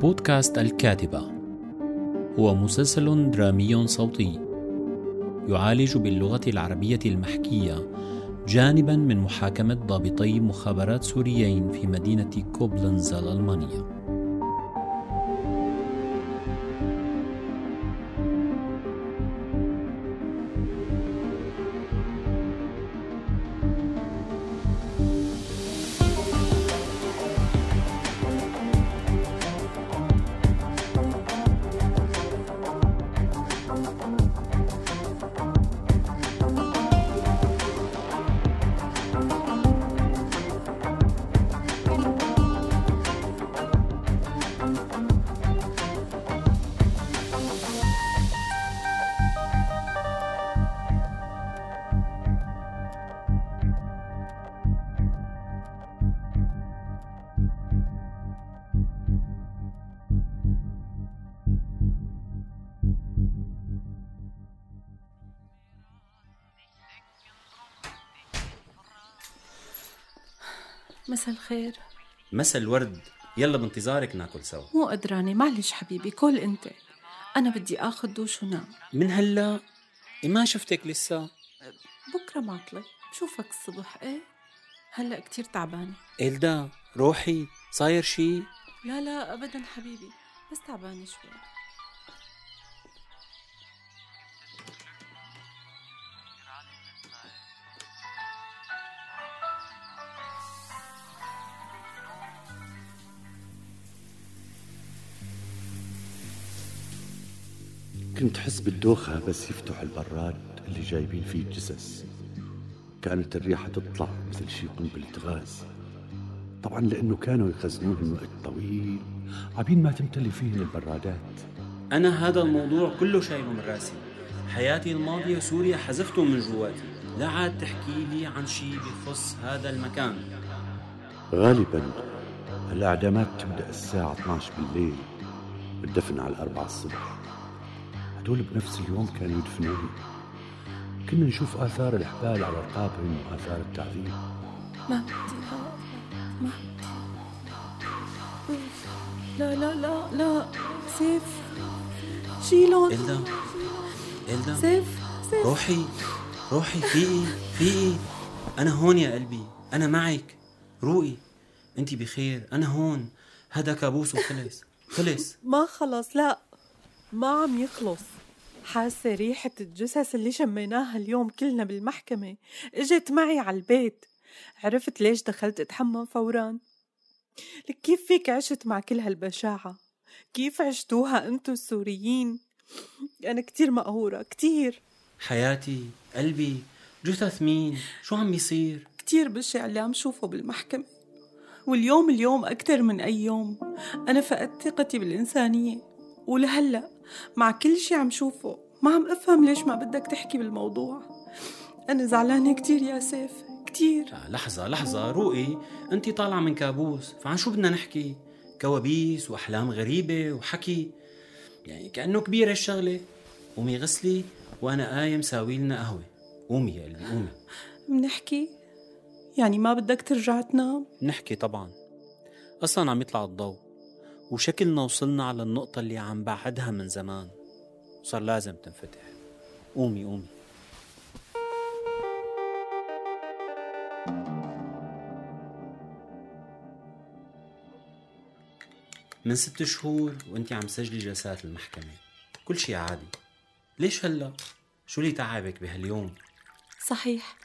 بودكاست الكاتبة. هو مسلسل درامي صوتي. يعالج باللغة العربية المحكية جانبا من محاكمة ضابطي مخابرات سوريين في مدينة كوبلنز الألمانية مساء الخير. مسا الورد. يلا بانتظارك ناكل سوا. مو قدرانة معلش حبيبي كل أنت. أنا بدي آخذ دوش ونام. من هلا؟ إيه ما شفتك لسه؟ بكرة معطلة بشوفك الصبح إيه؟ هلا كتير تعبانة. إلدا روحي صاير شي؟ لا لا أبدا حبيبي بس تعبانة شوي. كنت حس بالدوخة بس يفتحوا البراد اللي جايبين فيه الجثث. كانت الريحة تطلع مثل شي قنبلة غاز طبعا لأنه كانوا يخزنوهن وقت طويل. عبين ما تمتلي فيهن البرادات. أنا هذا الموضوع كله شايله من رأسي. حياتي الماضية سوريا حذفته من جواتي. لا عاد تحكي لي عن شي بخص هذا المكان. غالبا الإعدامات تبدأ الساعة 12 بالليل. والدفن على الأربعة الصبح. هدول بنفس اليوم كانوا يدفنوني. كنا نشوف آثار الإحبال على رقابهم وآثار التعذيب. ما بدي لا ما بدي. لا لا لا لا. سيف. شيلون إلدا إلدا. سيف سيف. روحي روحي فيقي فيقي أنا هون يا قلبي. أنا معك. روقي. أنت بخير. أنا هون. هذا كابوس وخلص. خلص. ما خلص. لا. ما عم يخلص. حاسة ريحة الجثث اللي شميناها اليوم كلنا بالمحكمة. إجت معي على البيت. عرفت ليش دخلت أتحمم فورا؟ لك كيف فيك عشت مع كل هالبشاعة؟ كيف عشتوها أنتو السوريين؟ أنا كتير مقهورة كتير. حياتي قلبي جثث مين؟ شو عم بيصير؟ كتير بشع اللي عم شوفه بالمحكمة. واليوم اليوم أكتر من أي يوم. أنا فقدت ثقتي بالإنسانية. ولهلأ مع كل شي عم شوفه ما عم أفهم ليش ما بدك تحكي بالموضوع. أنا زعلانة كتير يا سيف كتير. لا لحظة لحظة روقي. أنت طالعة من كابوس فعن شو بدنا نحكي؟ كوابيس وأحلام غريبة وحكي. يعني كأنه كبيرة الشغلة. قومي غسلي وأنا قايم ساوي لنا قهوة. قومي يا قلبي قومي. منحكي يعني ما بدك ترجع تنام؟ نحكي طبعا. أصلا عم يطلع الضوء. وشكلنا وصلنا على النقطة اللي عم بعدها من زمان. صار لازم تنفتح. قومي قومي. من ست شهور وانت عم سجلي جلسات المحكمة. كل شي عادي. ليش هلا؟ شو اللي تعبك بهاليوم؟ صحيح.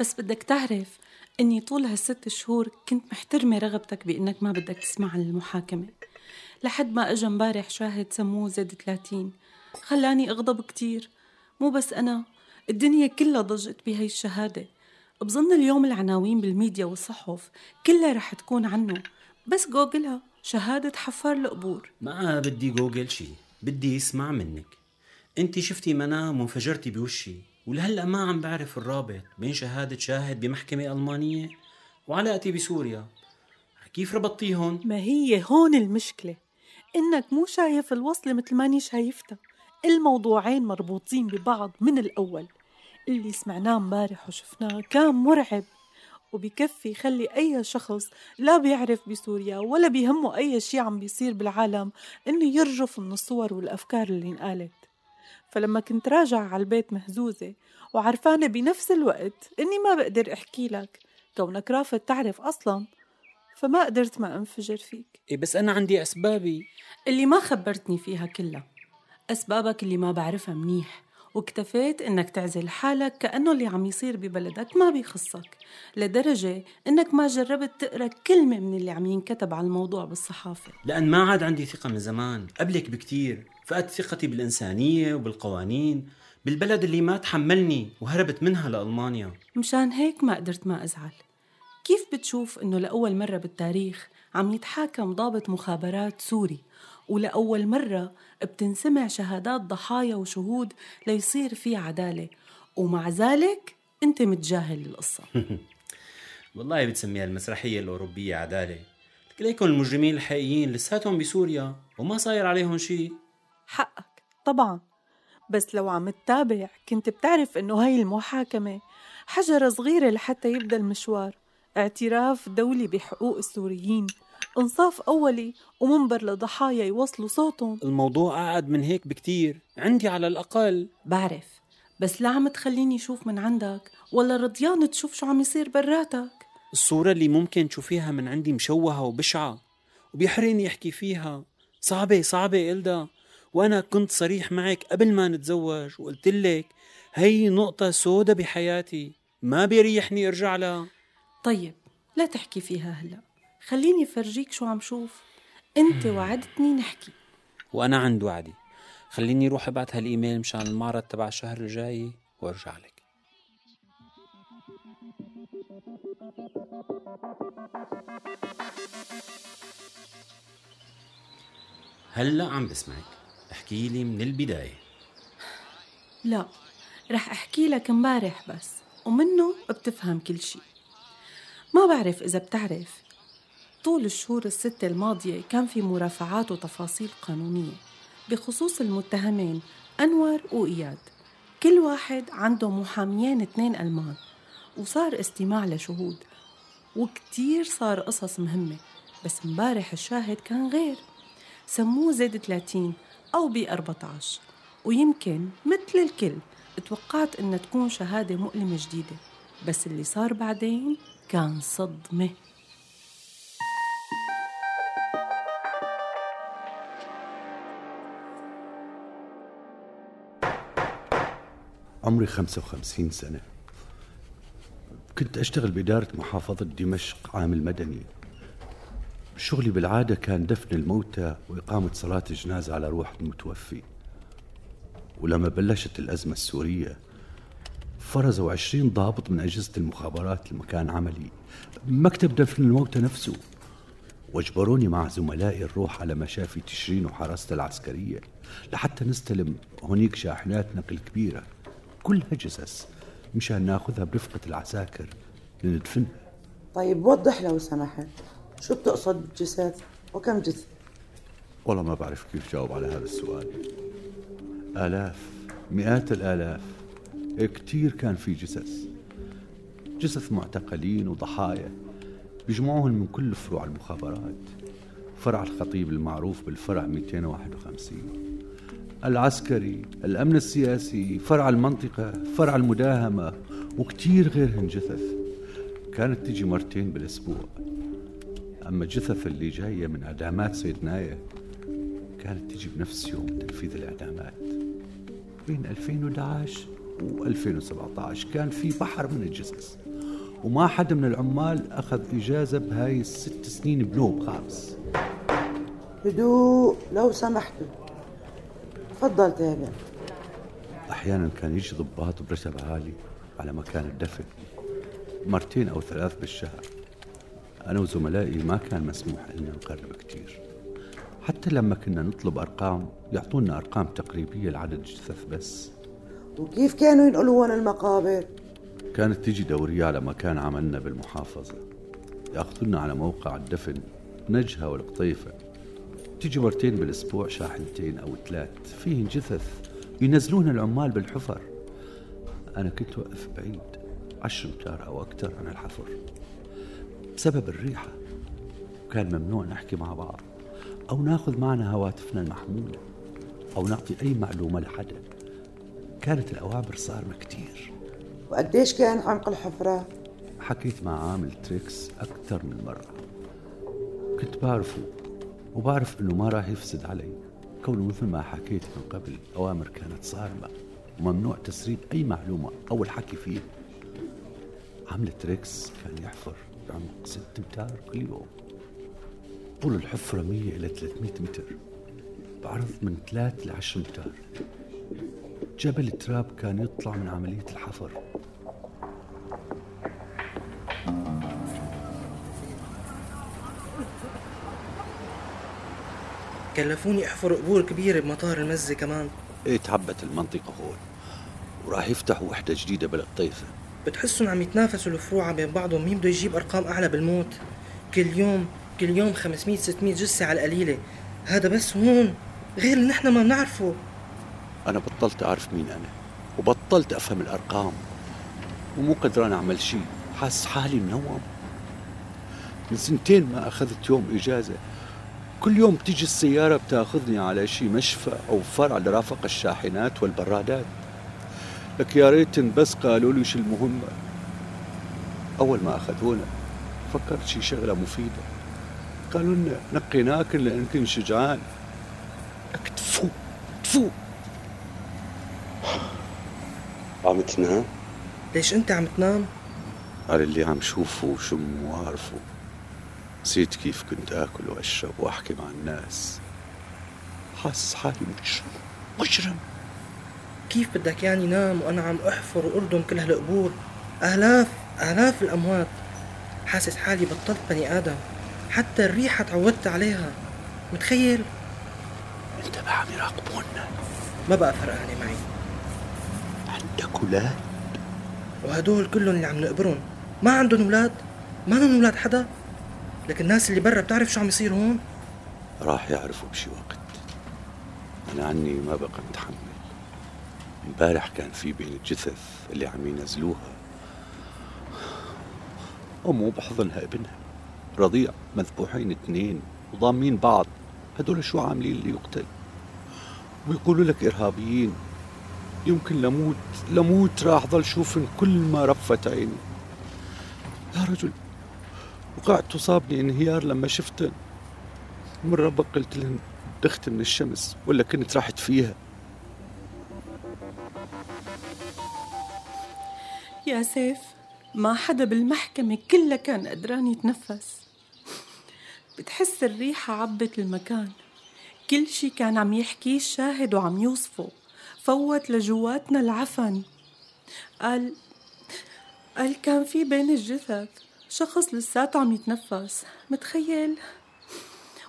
بس بدك تعرف إني طول هالست شهور كنت محترمة رغبتك بإنك ما بدك تسمع عن المحاكمة. لحد ما اجى امبارح شاهد سموه زد 30 خلاني اغضب كتير. مو بس أنا الدنيا كلها ضجت بهي الشهادة. بظن اليوم العناوين بالميديا والصحف كلها رح تكون عنه. بس جوجلها شهادة حفار القبور. ما بدي جوجل شي بدي اسمع منك. انت شفتي منام وانفجرتي بوشي ولهلأ ما عم بعرف الرابط بين شهادة شاهد بمحكمة ألمانية وعلاقتي بسوريا. كيف ربطتيهم؟ ما هي هون المشكلة؟ إنك مو شايف الوصلة مثل ماني شايفتها الموضوعين مربوطين ببعض من الأول. اللي سمعناه امبارح وشفناه كان مرعب. وبكفي يخلي أي شخص لا بيعرف بسوريا ولا بيهمه أي شي عم بيصير بالعالم إنه يرجف من الصور والأفكار اللي انقالت. فلما كنت راجع على البيت مهزوزة وعرفانة بنفس الوقت إني ما بقدر أحكي لك كونك رافض تعرف أصلا فما قدرت ما أنفجر فيك. إيه بس أنا عندي أسبابي. اللي ما خبرتني فيها كلها أسبابك اللي ما بعرفها منيح واكتفيت إنك تعزل حالك كأنه اللي عم يصير ببلدك ما بيخصك لدرجة إنك ما جربت تقرأ كلمة من اللي عم ينكتب على الموضوع بالصحافة. لأن ما عاد عندي ثقة من زمان. قبلك بكتير. فقدت ثقتي بالإنسانية وبالقوانين بالبلد اللي ما تحملني وهربت منها لألمانيا. مشان هيك ما قدرت ما أزعل. كيف بتشوف إنه لأول مرة بالتاريخ عم يتحاكم ضابط مخابرات سوري؟ ولأول مرة بتنسمع شهادات ضحايا وشهود ليصير في عدالة ومع ذلك أنت متجاهل القصة والله بتسميها المسرحية الأوروبية عدالة. ليكن المجرمين الحقيقيين لساتهم بسوريا وما صاير عليهم شيء. حقك طبعا. بس لو عم تتابع كنت بتعرف إنه هاي المحاكمة حجرة صغيرة لحتى يبدأ المشوار. اعتراف دولي بحقوق السوريين. انصاف أولي ومنبر لضحايا يوصلوا صوتهم. الموضوع أعد من هيك بكتير. عندي على الأقل. بعرف. بس لا عم تخليني شوف من عندك ولا رضيان تشوف شو عم يصير براتك. الصورة اللي ممكن تشوفيها من عندي مشوهة وبشعة وبيحرقني يحكي فيها. صعبة صعبة إلدا. وأنا كنت صريح معك قبل ما نتزوج وقلت لك هي نقطة سودة بحياتي ما بيريحني أرجع لها. طيب لا تحكي فيها هلأ. خليني فرجيك شو عم شوف. انت وعدتني نحكي. وأنا عند وعدي. خليني روح ابعت هالايميل مشان المعرض تبع الشهر الجاي وأرجع لك. هلا عم بسمعك. احكي لي من البداية. لا رح أحكي لك امبارح بس ومنه بتفهم كل شي. ما بعرف إذا بتعرف. طول الشهور الستة الماضية كان في مرافعات وتفاصيل قانونية بخصوص المتهمين أنور وإياد. كل واحد عنده محاميين اثنين ألمان وصار استماع لشهود وكتير صار قصص مهمة بس مبارح الشاهد كان غير. سموه زد 30 أو بي 14 ويمكن مثل الكل توقعت إنها تكون شهادة مؤلمة جديدة بس اللي صار بعدين؟ كان صدمة. عمري 55 سنة. كنت أشتغل بإدارة محافظة دمشق عامل مدني شغلي بالعادة كان دفن الموتى وإقامة صلاة الجنازة على روح المتوفي ولما بلشت الأزمة السورية فرزوا عشرين ضابط من أجهزة المخابرات لمكان عملي. مكتب دفن الموتى نفسه. واجبروني مع زملائي نروح على مشافي تشرين وحراسة العسكرية لحتى نستلم هونيك شاحنات نقل كبيرة. كلها جثث مشان ناخذها برفقة العساكر لندفنها. طيب وضح لو سمحت شو بتقصد بالجثث وكم جثة؟ والله ما بعرف كيف جاوب على هذا السؤال. آلاف مئات الآلاف. كتير كان في جثث. جثث معتقلين وضحايا بيجمعوهم من كل فروع المخابرات. فرع الخطيب المعروف بالفرع 251 العسكري الأمن السياسي فرع المنطقة فرع المداهمة وكتير غيرهن جثث. كانت تجي مرتين بالأسبوع. أما الجثث اللي جاية من إعدامات سيد ناية كانت تجي بنفس يوم تنفيذ الإعدامات. بين 2011 و 2017 كان في بحر من الجثث وما حدا من العمال أخذ إجازة بهاي الست سنين بنوب خالص هدوء لو سمحتوا. تفضل تابع أحيانا كان يجي ضباط برتب عالي على مكان الدفن مرتين أو ثلاث بالشهر. أنا وزملائي ما كان مسموح لنا نقرب كتير. حتى لما كنا نطلب أرقام يعطونا أرقام تقريبية لعدد الجثث بس. وكيف كانوا ينقلوهم المقابر؟ كانت تيجي دورية على مكان عملنا بالمحافظة. يأخذونا على موقع الدفن نجهة والقطيفة. تيجي مرتين بالأسبوع شاحنتين أو ثلاث. فيهن جثث. ينزلون العمال بالحفر. أنا كنت واقف بعيد عشر أمتار أو أكثر عن الحفر. بسبب الريحة كان ممنوع نحكي مع بعض أو ناخذ معنا هواتفنا المحمولة أو نعطي أي معلومة لحدا. كانت الأوامر صارمة كتير. وقديش كان عمق الحفرة؟ حكيت مع عامل تريكس أكثر من مرة. كنت بعرفه وبعرف إنه ما راح يفسد علي. كونه مثل ما حكيت من قبل أوامر كانت صارمة. وممنوع تسريب أي معلومة أو الحكي فيها عامل تريكس كان يحفر بعمق ست أمتار كل يوم. طول الحفرة 100 إلى 300 متر. بعرض من 3 ل 10 أمتار جبل التراب كان يطلع من عملية الحفر. كلفوني أحفر قبور كبيرة بمطار المزة كمان. إيه تعبت المنطقة هون؟ وراح يفتحوا وحدة جديدة بالقطيفة بتحسهم عم يتنافسوا الفروع بين بعضهم. مين بده يجيب أرقام أعلى بالموت؟ كل يوم كل يوم 500 600 جثة على القليلة. هذا بس هون. غير اللي نحن ما بنعرفه. أنا بطلت أعرف مين أنا وبطلت أفهم الأرقام ومو قدران أعمل شيء حاسس حالي منوم. من سنتين ما أخذت يوم إجازة. كل يوم تيجي السيارة بتأخذني على شي مشفى أو فرع لرافق الشاحنات والبرادات. لك يا ريتن بس قالوا لي شو المهمة أول ما أخذونا فكرت شي شغلة مفيدة. قالوا لنا نقيناكن لأنكن شجعان لك تفو تفو عم تنام؟ ليش أنت عم تنام؟ على اللي عم شوفه وشم وعارفه نسيت كيف كنت آكل وأشرب وأحكي مع الناس. حاسس حالي مجرم مجرم. كيف بدك يعني نام وأنا عم أحفر واردم كل هالقبور آلاف آلاف الأموات. حاسس حالي بطلت بني آدم. حتى الريحة تعودت عليها. متخيل؟ انتبه عم يراقبونا ما بقى فرقانة معي. عندك أولاد وهدول كلهم اللي عم نقبرهم. ما عندهم أولاد؟ ما لهم أولاد حدا؟ لكن الناس اللي برا بتعرف شو عم يصير هون؟ راح يعرفوا بشي وقت. أنا عني ما بقى متحمل. امبارح كان في بين الجثث اللي عم ينزلوها. أمه بحضنها ابنها. رضيع مذبوحين اثنين وضامين بعض. هدول شو عاملين اللي يقتل ويقولوا لك إرهابيين. يمكن لموت لموت راح ضل شوفن كل ما رفت عيني. يا رجل وقعت وصابني انهيار لما شفتن مرة بقى قلت لهن دخت من الشمس ولا كنت راحت فيها. يا سيف ما حدا بالمحكمة كلها كان قدران يتنفس. بتحس الريحة عبت المكان. كل شي كان عم يحكيه الشاهد وعم يوصفه. فوت لجواتنا العفن. قال قال كان في بين الجثث شخص لساته عم يتنفس. متخيل؟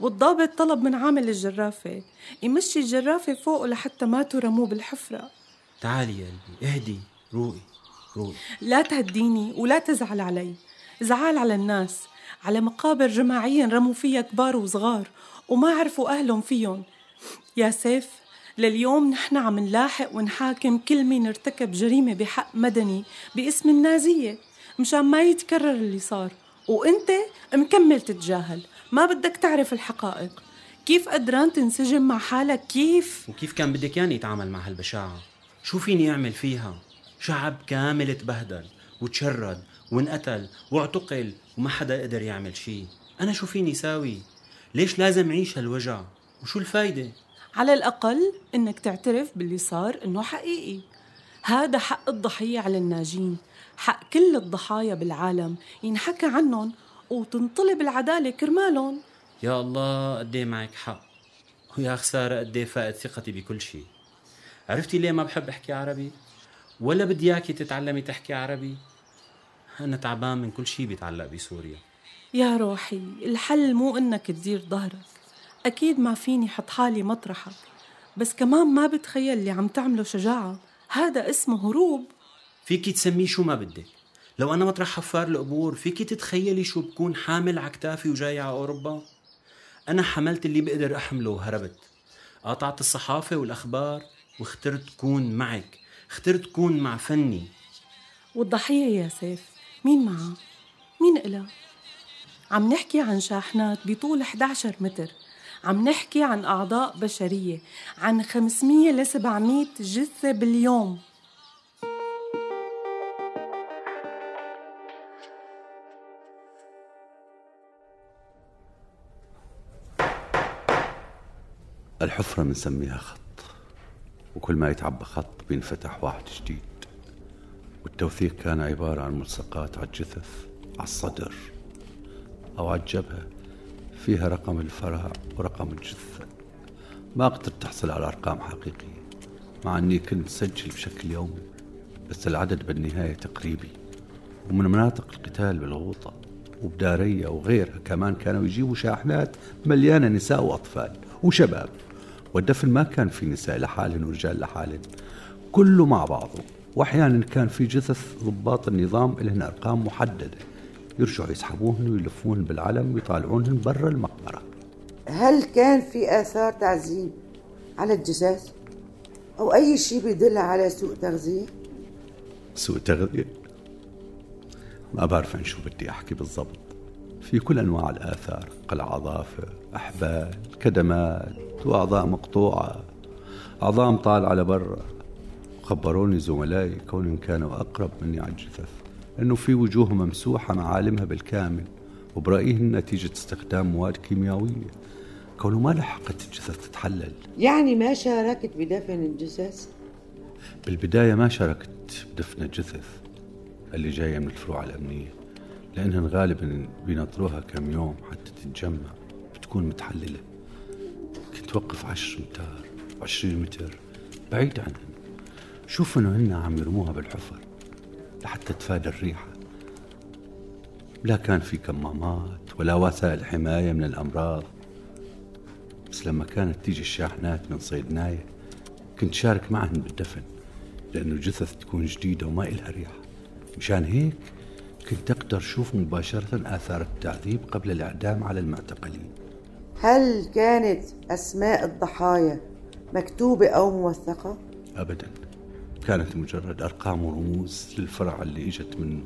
والضابط طلب من عامل الجرافة يمشي الجرافة فوقه لحتى ما ترموه بالحفرة. تعالي يا قلبي اهدي روقي روقي. لا تهديني ولا تزعل علي. زعل على الناس على مقابر جماعيا رموا فيها كبار وصغار وما عرفوا أهلهم فيهم. يا سيف لليوم نحن عم نلاحق ونحاكم كل مين ارتكب جريمة بحق مدني باسم النازية مشان ما يتكرر اللي صار. وانت مكمل تتجاهل. ما بدك تعرف الحقائق. كيف قدران تنسجم مع حالك؟ كيف؟ وكيف كان بدك ياني يتعامل مع هالبشاعة؟ شو فيني أعمل فيها؟ شعب كامل تبهدل وتشرد وانقتل واعتقل وما حدا قدر يعمل شيء أنا شو فيني ساوي؟ ليش لازم أعيش هالوجع؟ وشو الفايدة؟ على الأقل إنك تعترف باللي صار إنه حقيقي. هذا حق الضحية على الناجين حق كل الضحايا بالعالم ينحكى عنهم وتنطلب العدالة كرمالهم. يا الله قد إيه معك حق؟ ويا خسارة قد إيه فقد ثقتي بكل شيء؟ عرفتي ليه ما بحب أحكي عربي؟ ولا بدي إياكي تتعلمي تحكي عربي؟ أنا تعبان من كل شيء بيتعلق بسوريا. يا روحي الحل مو إنك تدير ظهرك. أكيد ما فيني حط حالي مطرحك بس كمان ما بتخيل اللي عم تعمله شجاعة. هذا اسمه هروب. فيكي تسميه شو ما بدك. لو أنا مطرح حفار القبور فيكي تتخيلي شو بكون حامل على كتافي وجاي على أوروبا؟ أنا حملت اللي بقدر أحمله وهربت قاطعت الصحافة والأخبار واخترت كون معك. اخترت كون مع فني. والضحية يا سيف مين معها؟ مين إلها؟ عم نحكي عن شاحنات بطول 11 متر. عم نحكي عن أعضاء بشرية عن 500 ل 700 جثة باليوم. الحفرة بنسميها خط وكل ما يتعبى خط بينفتح واحد جديد. والتوثيق كان عبارة عن ملصقات على الجثث على الصدر أو على الجبهة. فيها رقم الفرع ورقم الجثة. ما قدرت تحصل على أرقام حقيقية مع أني كنت سجل بشكل يومي بس العدد بالنهاية تقريبي. ومن مناطق القتال بالغوطة وبدارية وغيرها كمان كانوا يجيبوا شاحنات مليانة نساء وأطفال وشباب. والدفن ما كان في نساء لحالهن ورجال لحالهن كله مع بعضه وأحيانا كان في جثث ضباط النظام لهن أرقام محددة. يرجعوا يسحبوهن ويلفوهن بالعلم ويطالعونهن برا المقبرة. هل كان في آثار تعذيب على الجثث؟ أو أي شيء بيدل على سوء تغذية؟ سوء تغذية؟ ما بعرف عن شو بدي أحكي بالضبط. في كل أنواع الآثار قلع أظافر أحبال كدمات وأعضاء مقطوعة. عظام طالعة لبرا. خبروني زملائي كونهم كانوا أقرب مني على الجثث. أنه في وجوه ممسوحة معالمها بالكامل وبرأيهم نتيجة استخدام مواد كيميائية. كونه ما لحقت الجثث تتحلل. يعني ما شاركت بدفن الجثث؟ بالبداية ما شاركت بدفن الجثث اللي جاية من الفروع الأمنية لأنهم غالبا بينطروها كم يوم حتى تتجمع بتكون متحللة. كنت وقف عشر متر عشرين متر بعيد عنهم شوف إنه هن عم يرموها بالحفر. لحتى تفادى الريحة لا كان في كمامات ولا وسائل حماية من الأمراض. بس لما كانت تيجي الشاحنات من صيدناية كنت شارك معهن بالدفن لأنه الجثث تكون جديدة وما إلها ريحة مشان هيك كنت أقدر أشوف مباشرة آثار التعذيب قبل الإعدام على المعتقلين. هل كانت أسماء الضحايا مكتوبة أو موثقة؟ أبدا. كانت مجرد أرقام ورموز للفرع اللي إجت منه.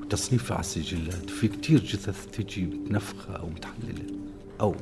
وتصنيفها على السجلات في كتير جثث تجي متنفخة أو متحللة أو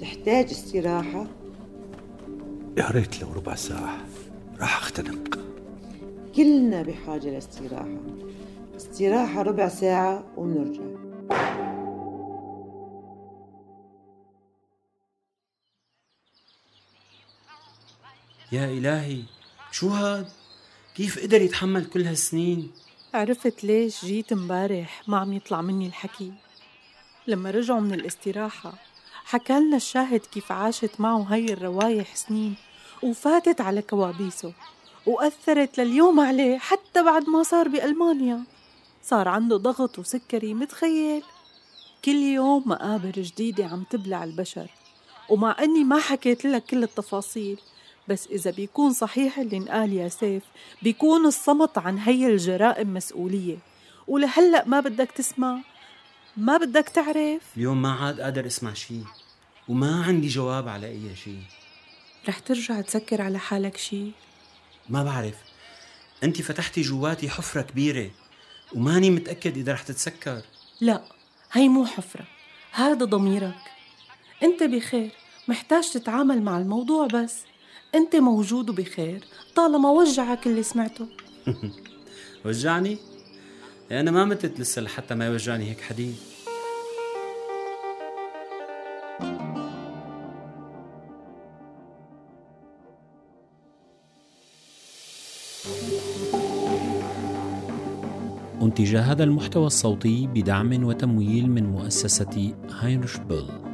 تحتاج استراحة؟ يا ريت لو ربع ساعة. راح أختنق. كلنا بحاجة لاستراحة. استراحة ربع ساعة وبنرجع يا إلهي شو هاد؟ كيف قدر يتحمل كل هالسنين؟ عرفت ليش جيت مبارح ما عم يطلع مني الحكي لما رجعوا من الاستراحة حكى لنا الشاهد كيف عاشت معه هاي الروايح سنين وفاتت على كوابيسه وأثرت لليوم عليه حتى بعد ما صار بألمانيا صار عنده ضغط وسكري متخيل كل يوم مقابر جديدة عم تبلع البشر ومع أني ما حكيت لك كل التفاصيل بس إذا بيكون صحيح اللي انقال يا سيف بيكون الصمت عن هي الجرائم مسؤولية. ولهلأ ما بدك تسمع؟ ما بدك تعرف؟ اليوم ما عاد قادر أسمع شيء وما عندي جواب على أي شيء. رح ترجع تسكر على حالك شي ما بعرف. أنت فتحتي جواتي حفرة كبيرة وماني متأكد إذا رح تتسكر. لا هي مو حفرة هذا ضميرك. أنت بخير محتاج تتعامل مع الموضوع بس. أنت موجود وبخير طالما وجعك اللي سمعته. وجعني؟ أنا ما متت لسه لحتى ما يوجعني هيك حديث أنتج هذا المحتوى الصوتي بدعم وتمويل من مؤسسة هاينرش بيل.